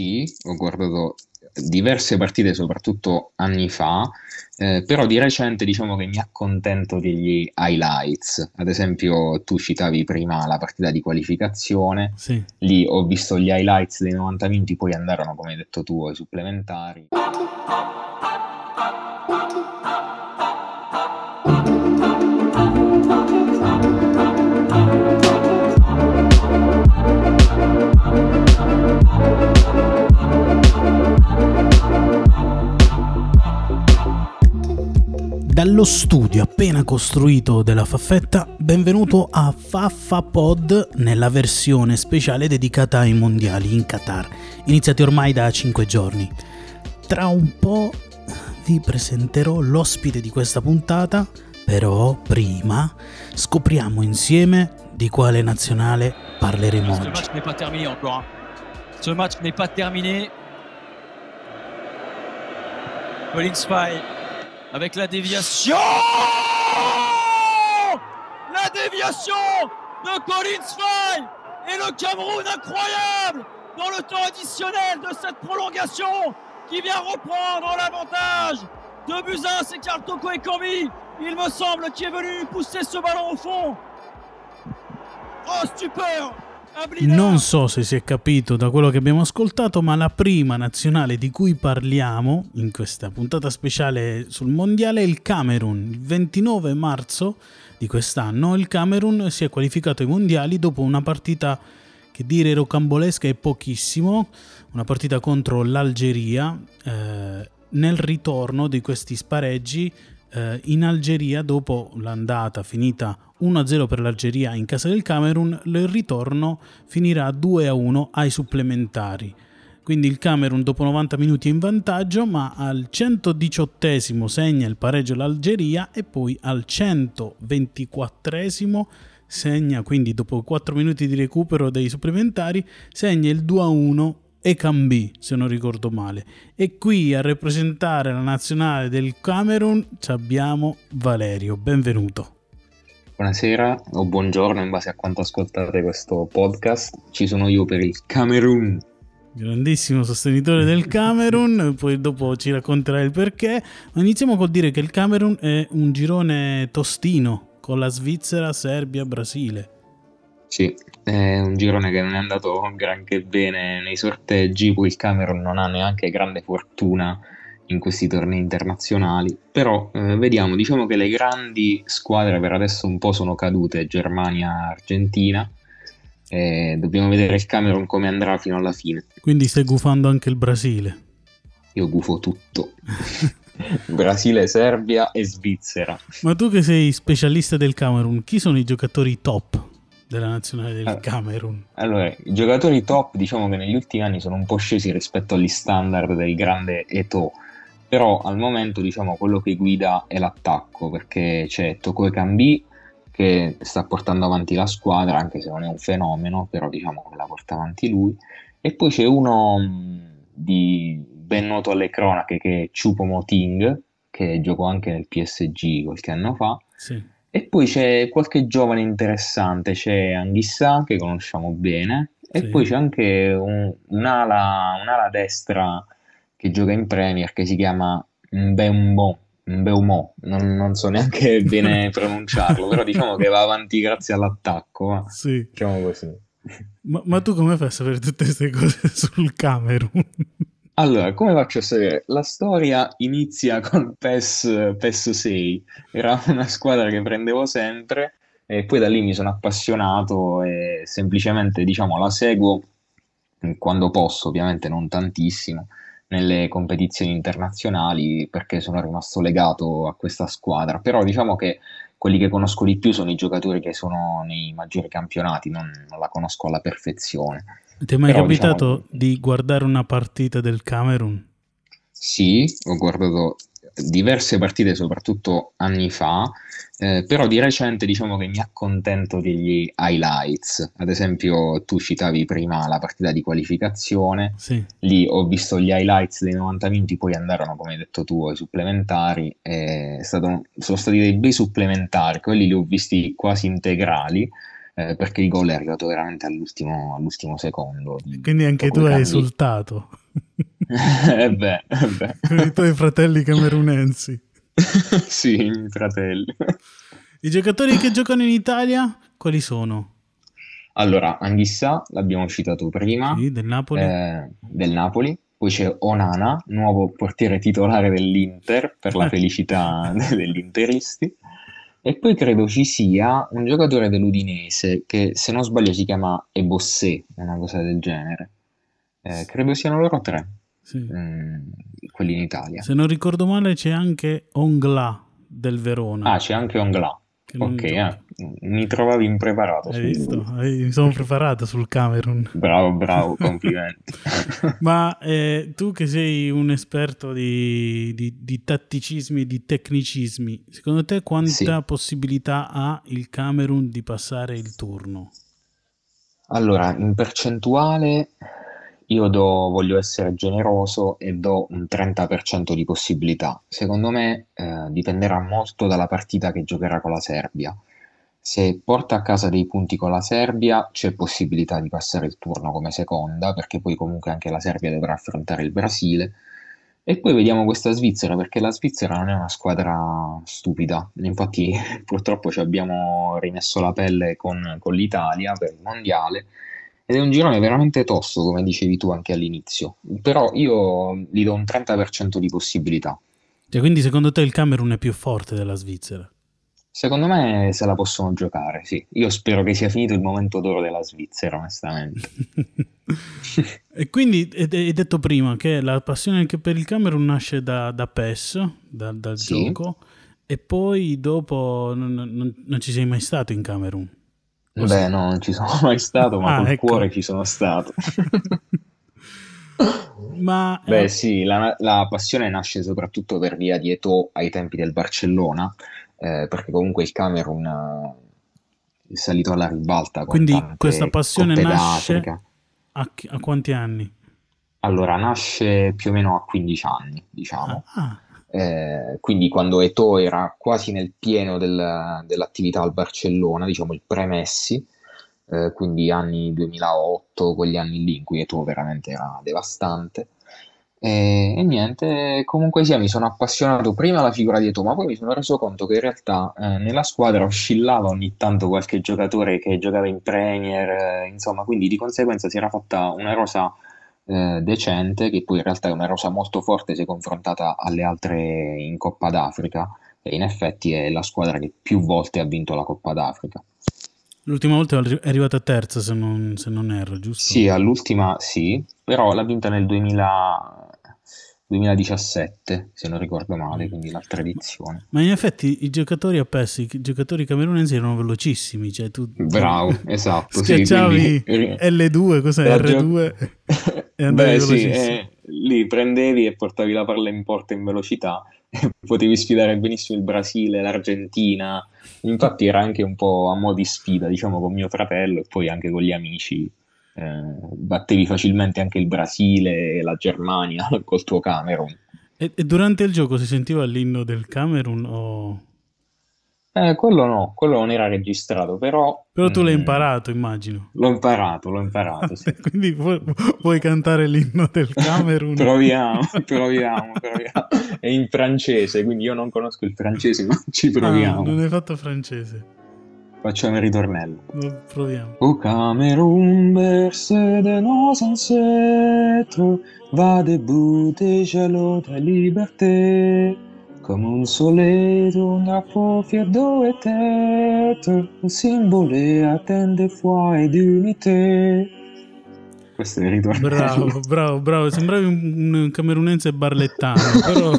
Sì, ho guardato diverse partite, soprattutto anni fa, eh, però di recente diciamo che mi accontento degli highlights. Ad esempio, tu citavi prima la partita di qualificazione, Sì. lì ho visto gli highlights dei 90 minuti, poi andarono, come hai detto tu, ai supplementari. Dallo studio appena costruito della Faffetta, benvenuto a Faffa Pod nella versione speciale dedicata ai mondiali in Qatar, iniziati ormai da 5 giorni. Tra un po' vi presenterò l'ospite di questa puntata, però prima scopriamo insieme di quale nazionale parleremo Ce oggi. match n'est pas terminé encore. Ce match n'est pas terminé. Collins Fay avec la déviation. La déviation de Collins Fay et le Cameroun incroyable dans le temps additionnel de cette prolongation qui vient reprendre l'avantage. De un, c'est Carl Toko et Kambi, il me semble, qui est venu pousser ce ballon au fond. Oh stupeur. Non so se si è capito da quello che abbiamo ascoltato, ma la prima nazionale di cui parliamo in questa puntata speciale sul mondiale è il Camerun. Il 29 marzo di quest'anno il Camerun si è qualificato ai mondiali dopo una partita che dire rocambolesca è pochissimo, una partita contro l'Algeria. eh, nel ritorno di questi spareggi eh, in Algeria, dopo l'andata finita 1-0 per l'Algeria in casa del Camerun, il ritorno finirà 2-1 ai supplementari. Quindi il Camerun dopo 90 minuti è in vantaggio, ma al 118 segna il pareggio l'Algeria e poi al 124 segna, quindi dopo 4 minuti di recupero dei supplementari, segna il 2-1 e Cambi, se non ricordo male. E qui a rappresentare la nazionale del Camerun ci abbiamo Valerio, benvenuto. Buonasera o buongiorno in base a quanto ascoltate questo podcast. Ci sono io per il Camerun. Grandissimo sostenitore del Camerun, poi dopo ci racconterai il perché. Ma iniziamo col dire che il Camerun è un girone tostino con la Svizzera, Serbia, Brasile. Sì, è un girone che non è andato granché bene nei sorteggi, poi il Camerun non ha neanche grande fortuna in questi tornei internazionali, però eh, vediamo, diciamo che le grandi squadre per adesso un po' sono cadute, Germania, Argentina, e dobbiamo vedere il Camerun come andrà fino alla fine. Quindi stai gufando anche il Brasile. Io gufo tutto. Brasile, Serbia e Svizzera. Ma tu che sei specialista del Camerun, chi sono i giocatori top della nazionale del Ah. Camerun? Allora, i giocatori top diciamo che negli ultimi anni sono un po' scesi rispetto agli standard del grande Eto'o, però al momento diciamo quello che guida è l'attacco perché c'è Toko Ekambi che sta portando avanti la squadra anche se non è un fenomeno, però diciamo che la porta avanti lui e poi c'è uno mh, di ben noto alle cronache che è Chupo Moting che giocò anche nel PSG qualche anno fa Sì. E poi c'è qualche giovane interessante, c'è Anghissà che conosciamo bene, e Sì. poi c'è anche un- un'ala, un'ala destra che gioca in Premier che si chiama Mbeumo, Mbeumo, non, non so neanche bene pronunciarlo, però diciamo che va avanti grazie all'attacco. Sì. diciamo così. Ma, ma tu come fai a sapere tutte queste cose sul Camerun? Allora, come faccio a sapere? La storia inizia con PES, PES 6, era una squadra che prendevo sempre e poi da lì mi sono appassionato e semplicemente, diciamo, la seguo quando posso, ovviamente non tantissimo, nelle competizioni internazionali perché sono rimasto legato a questa squadra, però diciamo che quelli che conosco di più sono i giocatori che sono nei maggiori campionati, non, non la conosco alla perfezione. Ti è mai Però, capitato diciamo- di guardare una partita del Camerun? Sì, ho guardato diverse partite, soprattutto anni fa, eh, però di recente diciamo che mi accontento degli highlights. Ad esempio, tu citavi prima la partita di qualificazione, Sì. lì ho visto gli highlights dei 90 minuti, poi andarono, come hai detto tu, ai supplementari. stato- sono stati dei bei supplementari, quelli li ho visti quasi integrali. Eh, perché il gol è arrivato veramente all'ultimo, all'ultimo secondo. Quindi anche tu hai esultato. eh beh, eh beh. Con i tuoi fratelli camerunensi. sì, i fratelli. I giocatori che giocano in Italia, quali sono? Allora, Anghissà, l'abbiamo citato prima. Sì, del Napoli. Eh, del Napoli. Poi c'è Onana, nuovo portiere titolare dell'Inter, per la felicità degli interisti. E poi credo ci sia un giocatore dell'Udinese che, se non sbaglio, si chiama Ebossé, una cosa del genere. Eh, credo siano loro tre, Sì. mm, quelli in Italia. Se non ricordo male c'è anche Ongla del Verona. Ah, c'è anche Ongla. Ok, eh, mi trovavi impreparato. Hai su- visto? Mi sono preparato sul Camerun. Bravo, bravo, complimenti. Ma eh, tu che sei un esperto di, di- di tatticismi e di tecnicismi, secondo te quanta Sì. possibilità ha il Camerun di passare il turno? Allora, in percentuale io do, voglio essere generoso e do un 30% di possibilità. Secondo me eh, dipenderà molto dalla partita che giocherà con la Serbia. Se porta a casa dei punti con la Serbia, c'è possibilità di passare il turno come seconda, perché poi comunque anche la Serbia dovrà affrontare il Brasile. E poi vediamo questa Svizzera, perché la Svizzera non è una squadra stupida. Infatti, purtroppo ci abbiamo rimesso la pelle con, con l'Italia per il mondiale. Ed è un girone veramente tosto, come dicevi tu anche all'inizio. Però io gli do un 30% di possibilità. Cioè, quindi secondo te il Camerun è più forte della Svizzera? Secondo me se la possono giocare, sì. Io spero che sia finito il momento d'oro della Svizzera, onestamente. e quindi hai detto prima che la passione anche per il Camerun nasce da, da PES, da- dal Sì. gioco, e poi dopo non, non- non ci sei mai stato in Camerun. O sì? Beh, no, non ci sono mai stato, ma Ah, col ecco. cuore ci sono stato. Ma Beh, eh, sì, la, la passione nasce soprattutto per via di Eto'o ai tempi del Barcellona, eh, perché comunque il Camerun eh, è salito alla ribalta Quindi tante questa passione nasce- a, chi- a quanti anni? Allora, nasce più o meno a 15 anni, diciamo. Ah, Eh, quindi quando Eto'o era quasi nel pieno del- dell'attività al Barcellona, diciamo il pre-Messi, eh, quindi anni 2008, quegli anni lì in cui Eto'o veramente era devastante. E, e niente, comunque sia, mi sono appassionato prima alla figura di Eto'o, ma poi mi sono reso conto che in realtà eh, nella squadra oscillava ogni tanto qualche giocatore che giocava in Premier, eh, insomma, quindi di conseguenza si era fatta una rosa eh, decente, che poi in realtà è una rosa molto forte se confrontata alle altre in Coppa d'Africa, e in effetti è la squadra che più volte ha vinto la Coppa d'Africa. l'ultima volta è arrivata terza, se non, se non erro, giusto? Sì, all'ultima sì, però l'ha vinta nel 2000 2017, se non ricordo male, quindi l'altra edizione. Ma in effetti i giocatori a PES, i giocatori camerunesi erano velocissimi, cioè tu Bravo, esatto. sì, schiacciavi quindi- L2, cos'è La gio- R2 e andavi Beh, sì, eh, lì prendevi e portavi la palla in porta in velocità e potevi sfidare benissimo il Brasile, l'Argentina. Infatti era anche un po' a mo' di sfida, diciamo, con mio fratello e poi anche con gli amici. Eh, battevi facilmente anche il Brasile e la Germania col tuo Camerun. E, e durante il gioco si sentiva l'inno del Camerun o... Eh, quello no, quello non era registrato, però... Però tu l'hai mm, imparato, immagino. L'ho imparato, l'ho imparato, sì. Quindi pu- puoi cantare l'inno del Camerun. Proviamo, proviamo, proviamo. È in francese, quindi io non conosco il francese, ma ci Ah, proviamo. non hai fatto francese. Facciamo il ritornello. No, Proviamo. Au Cameroun, bercé de nos ancêtres, va debout jalons de liberté. Comme un soleil, un drapeau fier d'eau et tête, un simbole attende foi et d'unité. Questo è il ritornello. Bravo, bravo, bravo. Sembravi un, un camerunense barlettano, però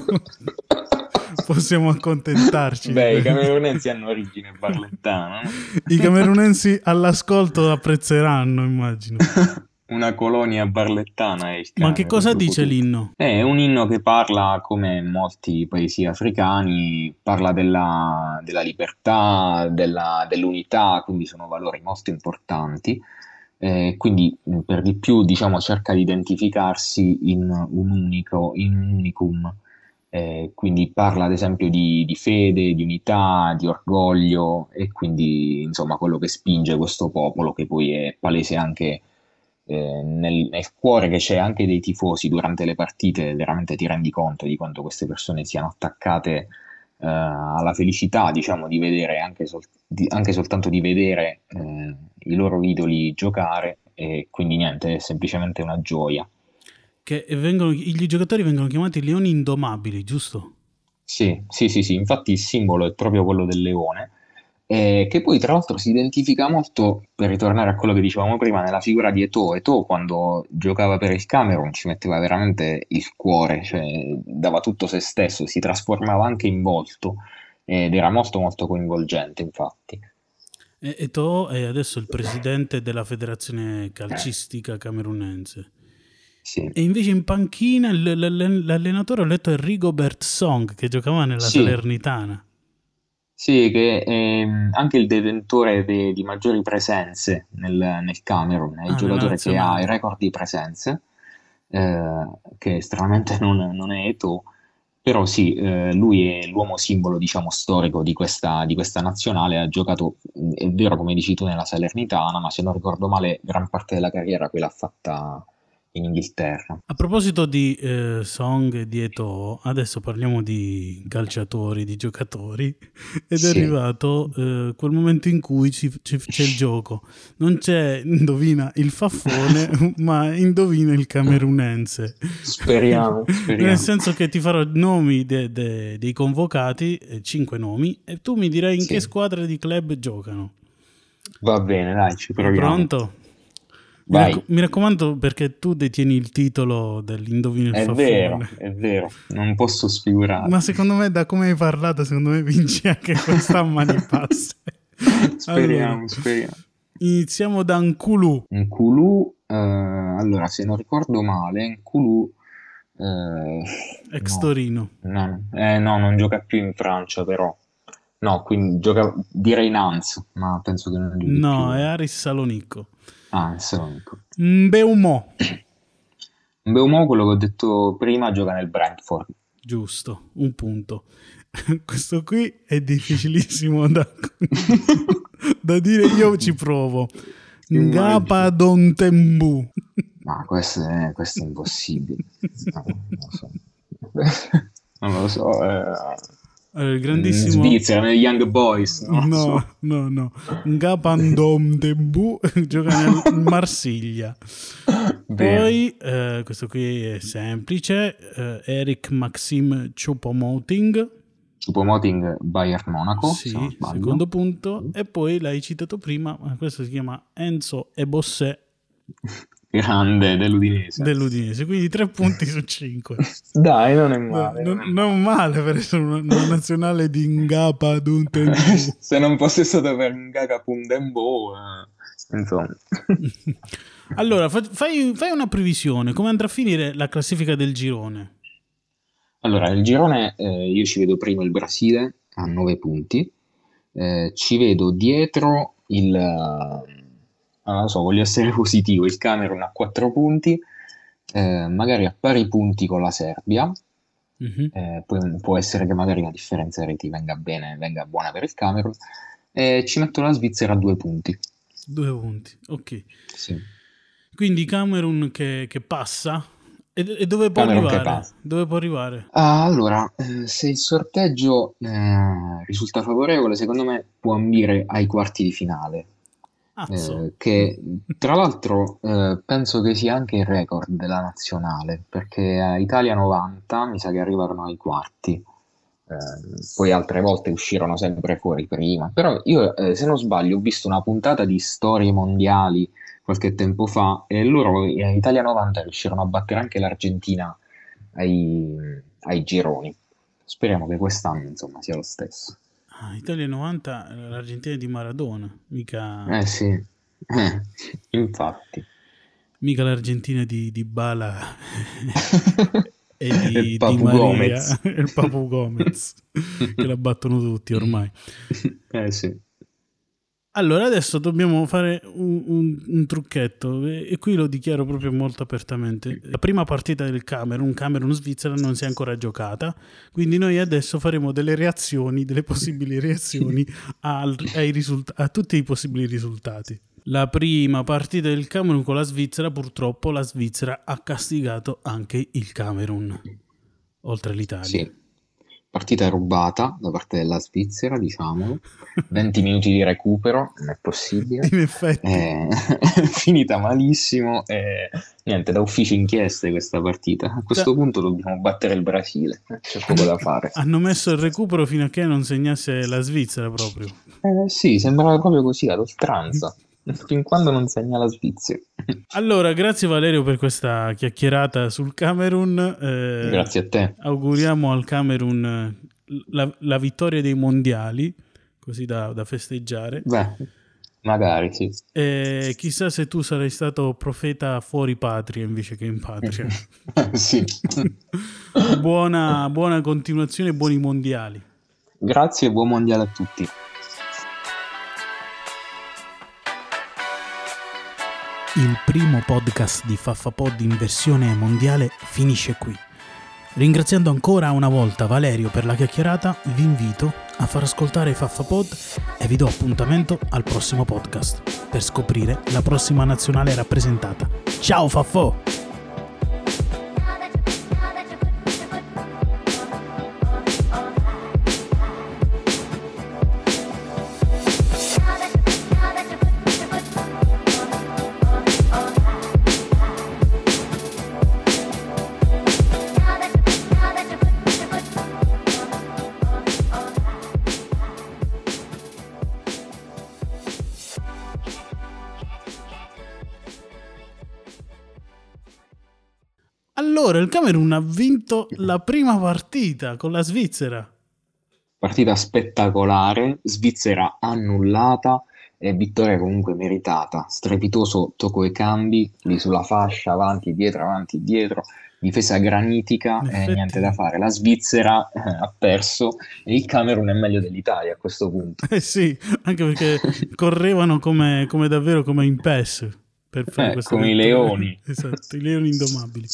possiamo accontentarci. Beh, i camerunensi hanno origine barlettana? I camerunensi all'ascolto apprezzeranno, immagino. Una colonia barlettana Ma che cosa dice l'inno? È un inno che parla, come molti paesi africani, parla della, della libertà, della- dell'unità, quindi sono valori molto importanti. Eh, quindi mh, per di più, diciamo, cerca di identificarsi in un unico, in un unicum. Eh, quindi parla ad esempio di, di, fede, di unità, di orgoglio e quindi insomma quello che spinge questo popolo che poi è palese anche eh, nel, nel, cuore che c'è anche dei tifosi durante le partite, veramente ti rendi conto di quanto queste persone siano attaccate eh, alla felicità, diciamo, di vedere anche, sol- di, anche soltanto di vedere eh, i loro idoli giocare e quindi niente, è semplicemente una gioia. Che vengono, I giocatori vengono chiamati leoni indomabili, giusto? Sì, sì, sì, sì, infatti il simbolo è proprio quello del leone eh, che poi tra l'altro si identifica molto, per ritornare a quello che dicevamo prima, nella figura di Eto'o. Eto'o quando giocava per il Camerun ci metteva veramente il cuore, cioè dava tutto se stesso, si trasformava anche in volto ed era molto molto coinvolgente infatti. Eto'o è adesso il presidente della federazione calcistica camerunense. Sì. E invece in panchina l'allenatore ho letto è Rigobert Song che giocava nella sì. Salernitana. Sì, che è ehm, anche il detentore de- di maggiori presenze nel, nel Camerun, è il ah, giocatore che ha il record di presenze, eh, che stranamente non, non è Eto'o, però sì, eh, lui è l'uomo simbolo, diciamo, storico di questa, di questa, nazionale, ha giocato, è vero come dici tu, nella Salernitana, ma se non ricordo male, gran parte della carriera quella fatta in Inghilterra. A proposito di eh, Song e di Eto'o, adesso parliamo di calciatori, di giocatori, ed sì. è arrivato eh, quel momento in cui ci, ci, c'è il gioco. Non c'è, indovina, il faffone, ma indovina il camerunense. Speriamo, speriamo. Nel senso che ti farò nomi de, de, dei convocati, eh, cinque nomi, e tu mi dirai in sì. che squadra di club giocano. Va bene, dai, ci proviamo. Pronto? Mi, racc- mi, raccomando perché tu detieni il titolo dell'indovino il È faffone. vero, è vero, non posso sfigurare. Ma secondo me, da come hai parlato, secondo me vinci anche questa mani passe. speriamo, allora, speriamo. Iniziamo da Nkulu. Nkulu, eh, allora, se non ricordo male, Nkulu... Eh, Ex no, Torino. No, eh, no, non gioca più in Francia però. No, quindi gioca, direi Nantes, ma penso che non giochi No, più. è Aris Salonico. Ah, Salonico. Mbeumo. Mbeumo, quello che ho detto prima, gioca nel Brentford. Giusto, un punto. Questo qui è difficilissimo da, da dire, io ci provo. Ngapa Dontembu. Ma questo è, questo è impossibile. No, non lo so. non lo so. Eh il grandissimo... In Svizzera, negli Young Boys. No, no, no. no. Ngapandom Dembu gioca nel Marsiglia. Poi, eh, questo qui è semplice, eh, Eric Maxim Choupo-Moting. Choupo-Moting Bayern Monaco. Sì, secondo punto. E poi l'hai citato prima, questo si chiama Enzo Ebossè. Grande dell'Udinese. Dell'Udinese, quindi tre punti su cinque. Dai, non è male. Non, non, non male per essere una, una nazionale di Ngapa Duntembo. Se non fosse stato per Ngaka Pundembo, eh, insomma. allora, fai, fai, una previsione, come andrà a finire la classifica del girone? Allora, nel girone eh, io ci vedo primo il Brasile a nove punti, eh, ci vedo dietro il non lo so, voglio essere positivo, il Camerun ha 4 punti, eh, magari a pari punti con la Serbia, mm-hmm. eh, poi può essere che magari la differenza reti venga bene, venga buona per il Camerun, e ci metto la Svizzera a 2 punti. 2 punti, ok. Sì. Quindi Camerun che, che passa, e, dove può arrivare? Dove può arrivare? Ah, allora, eh, se il sorteggio eh, risulta favorevole, secondo me può ambire ai quarti di finale. Eh, che tra l'altro eh, penso che sia anche il record della nazionale, perché a Italia 90 mi sa che arrivarono ai quarti, eh, poi altre volte uscirono sempre fuori prima, però io eh, se non sbaglio ho visto una puntata di storie mondiali qualche tempo fa e loro a Italia 90 riuscirono a battere anche l'Argentina ai, ai gironi. Speriamo che quest'anno insomma sia lo stesso. Ah, Italia 90, l'Argentina di Maradona, mica... Eh sì, eh, infatti. Mica l'Argentina di, di Bala e di, il Papu di Maria, Gomez. il Papu Gomez, che la battono tutti ormai. Eh sì. Allora, adesso dobbiamo fare un, un, un trucchetto e, e, qui lo dichiaro proprio molto apertamente. La prima partita del Camerun, Camerun-Svizzera, non si è ancora giocata, quindi noi adesso faremo delle reazioni, delle possibili reazioni al, risult- a tutti i possibili risultati. La prima partita del Camerun con la Svizzera, purtroppo la Svizzera ha castigato anche il Camerun, oltre all'Italia. Sì partita rubata da parte della Svizzera, diciamo, 20 minuti di recupero, non è possibile. In effetti. È finita malissimo e niente, da ufficio inchieste questa partita. A questo cioè, punto dobbiamo battere il Brasile, eh, c'è poco da fare. Hanno messo il recupero fino a che non segnasse la Svizzera proprio. Eh, sì, sembrava proprio così, ad oltranza fin quando non segna la Svizzera. Allora, grazie Valerio per questa chiacchierata sul Camerun. Eh, grazie a te. Auguriamo al Camerun eh, la, la vittoria dei mondiali, così da, da festeggiare. Beh, magari sì. E chissà se tu sarai stato profeta fuori patria invece che in patria. sì. buona, buona continuazione e buoni mondiali. Grazie e buon mondiale a tutti. Il primo podcast di FaffaPod in versione mondiale finisce qui. Ringraziando ancora una volta Valerio per la chiacchierata, vi invito a far ascoltare FaffaPod e vi do appuntamento al prossimo podcast per scoprire la prossima nazionale rappresentata. Ciao Faffo! Il Camerun ha vinto la prima partita con la Svizzera. Partita spettacolare, Svizzera annullata e vittoria comunque meritata. Strepitoso tocco e cambi lì sulla fascia, avanti, dietro, avanti, dietro. Difesa granitica e niente da fare. La Svizzera eh, ha perso e il Camerun è meglio dell'Italia a questo punto. Eh sì, anche perché correvano come, come, davvero come in PES. Per fare eh, come i leoni. esatto, i leoni indomabili.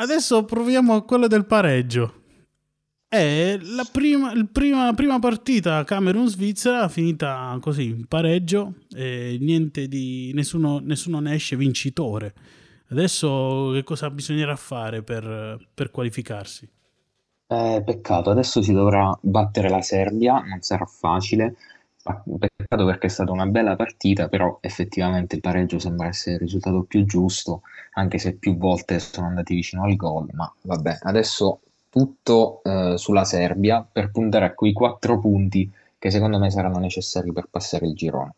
Adesso proviamo a quello del pareggio. È la prima, prima, prima partita Camerun-Svizzera finita così, in pareggio, di, nessuno, nessuno ne esce vincitore. Adesso che cosa bisognerà fare per, per qualificarsi? Eh, peccato, adesso si dovrà battere la Serbia, non sarà facile. Peccato perché è stata una bella partita, però effettivamente il pareggio sembra essere il risultato più giusto, anche se più volte sono andati vicino al gol, ma vabbè, adesso tutto eh, sulla Serbia per puntare a quei quattro punti che secondo me saranno necessari per passare il girone.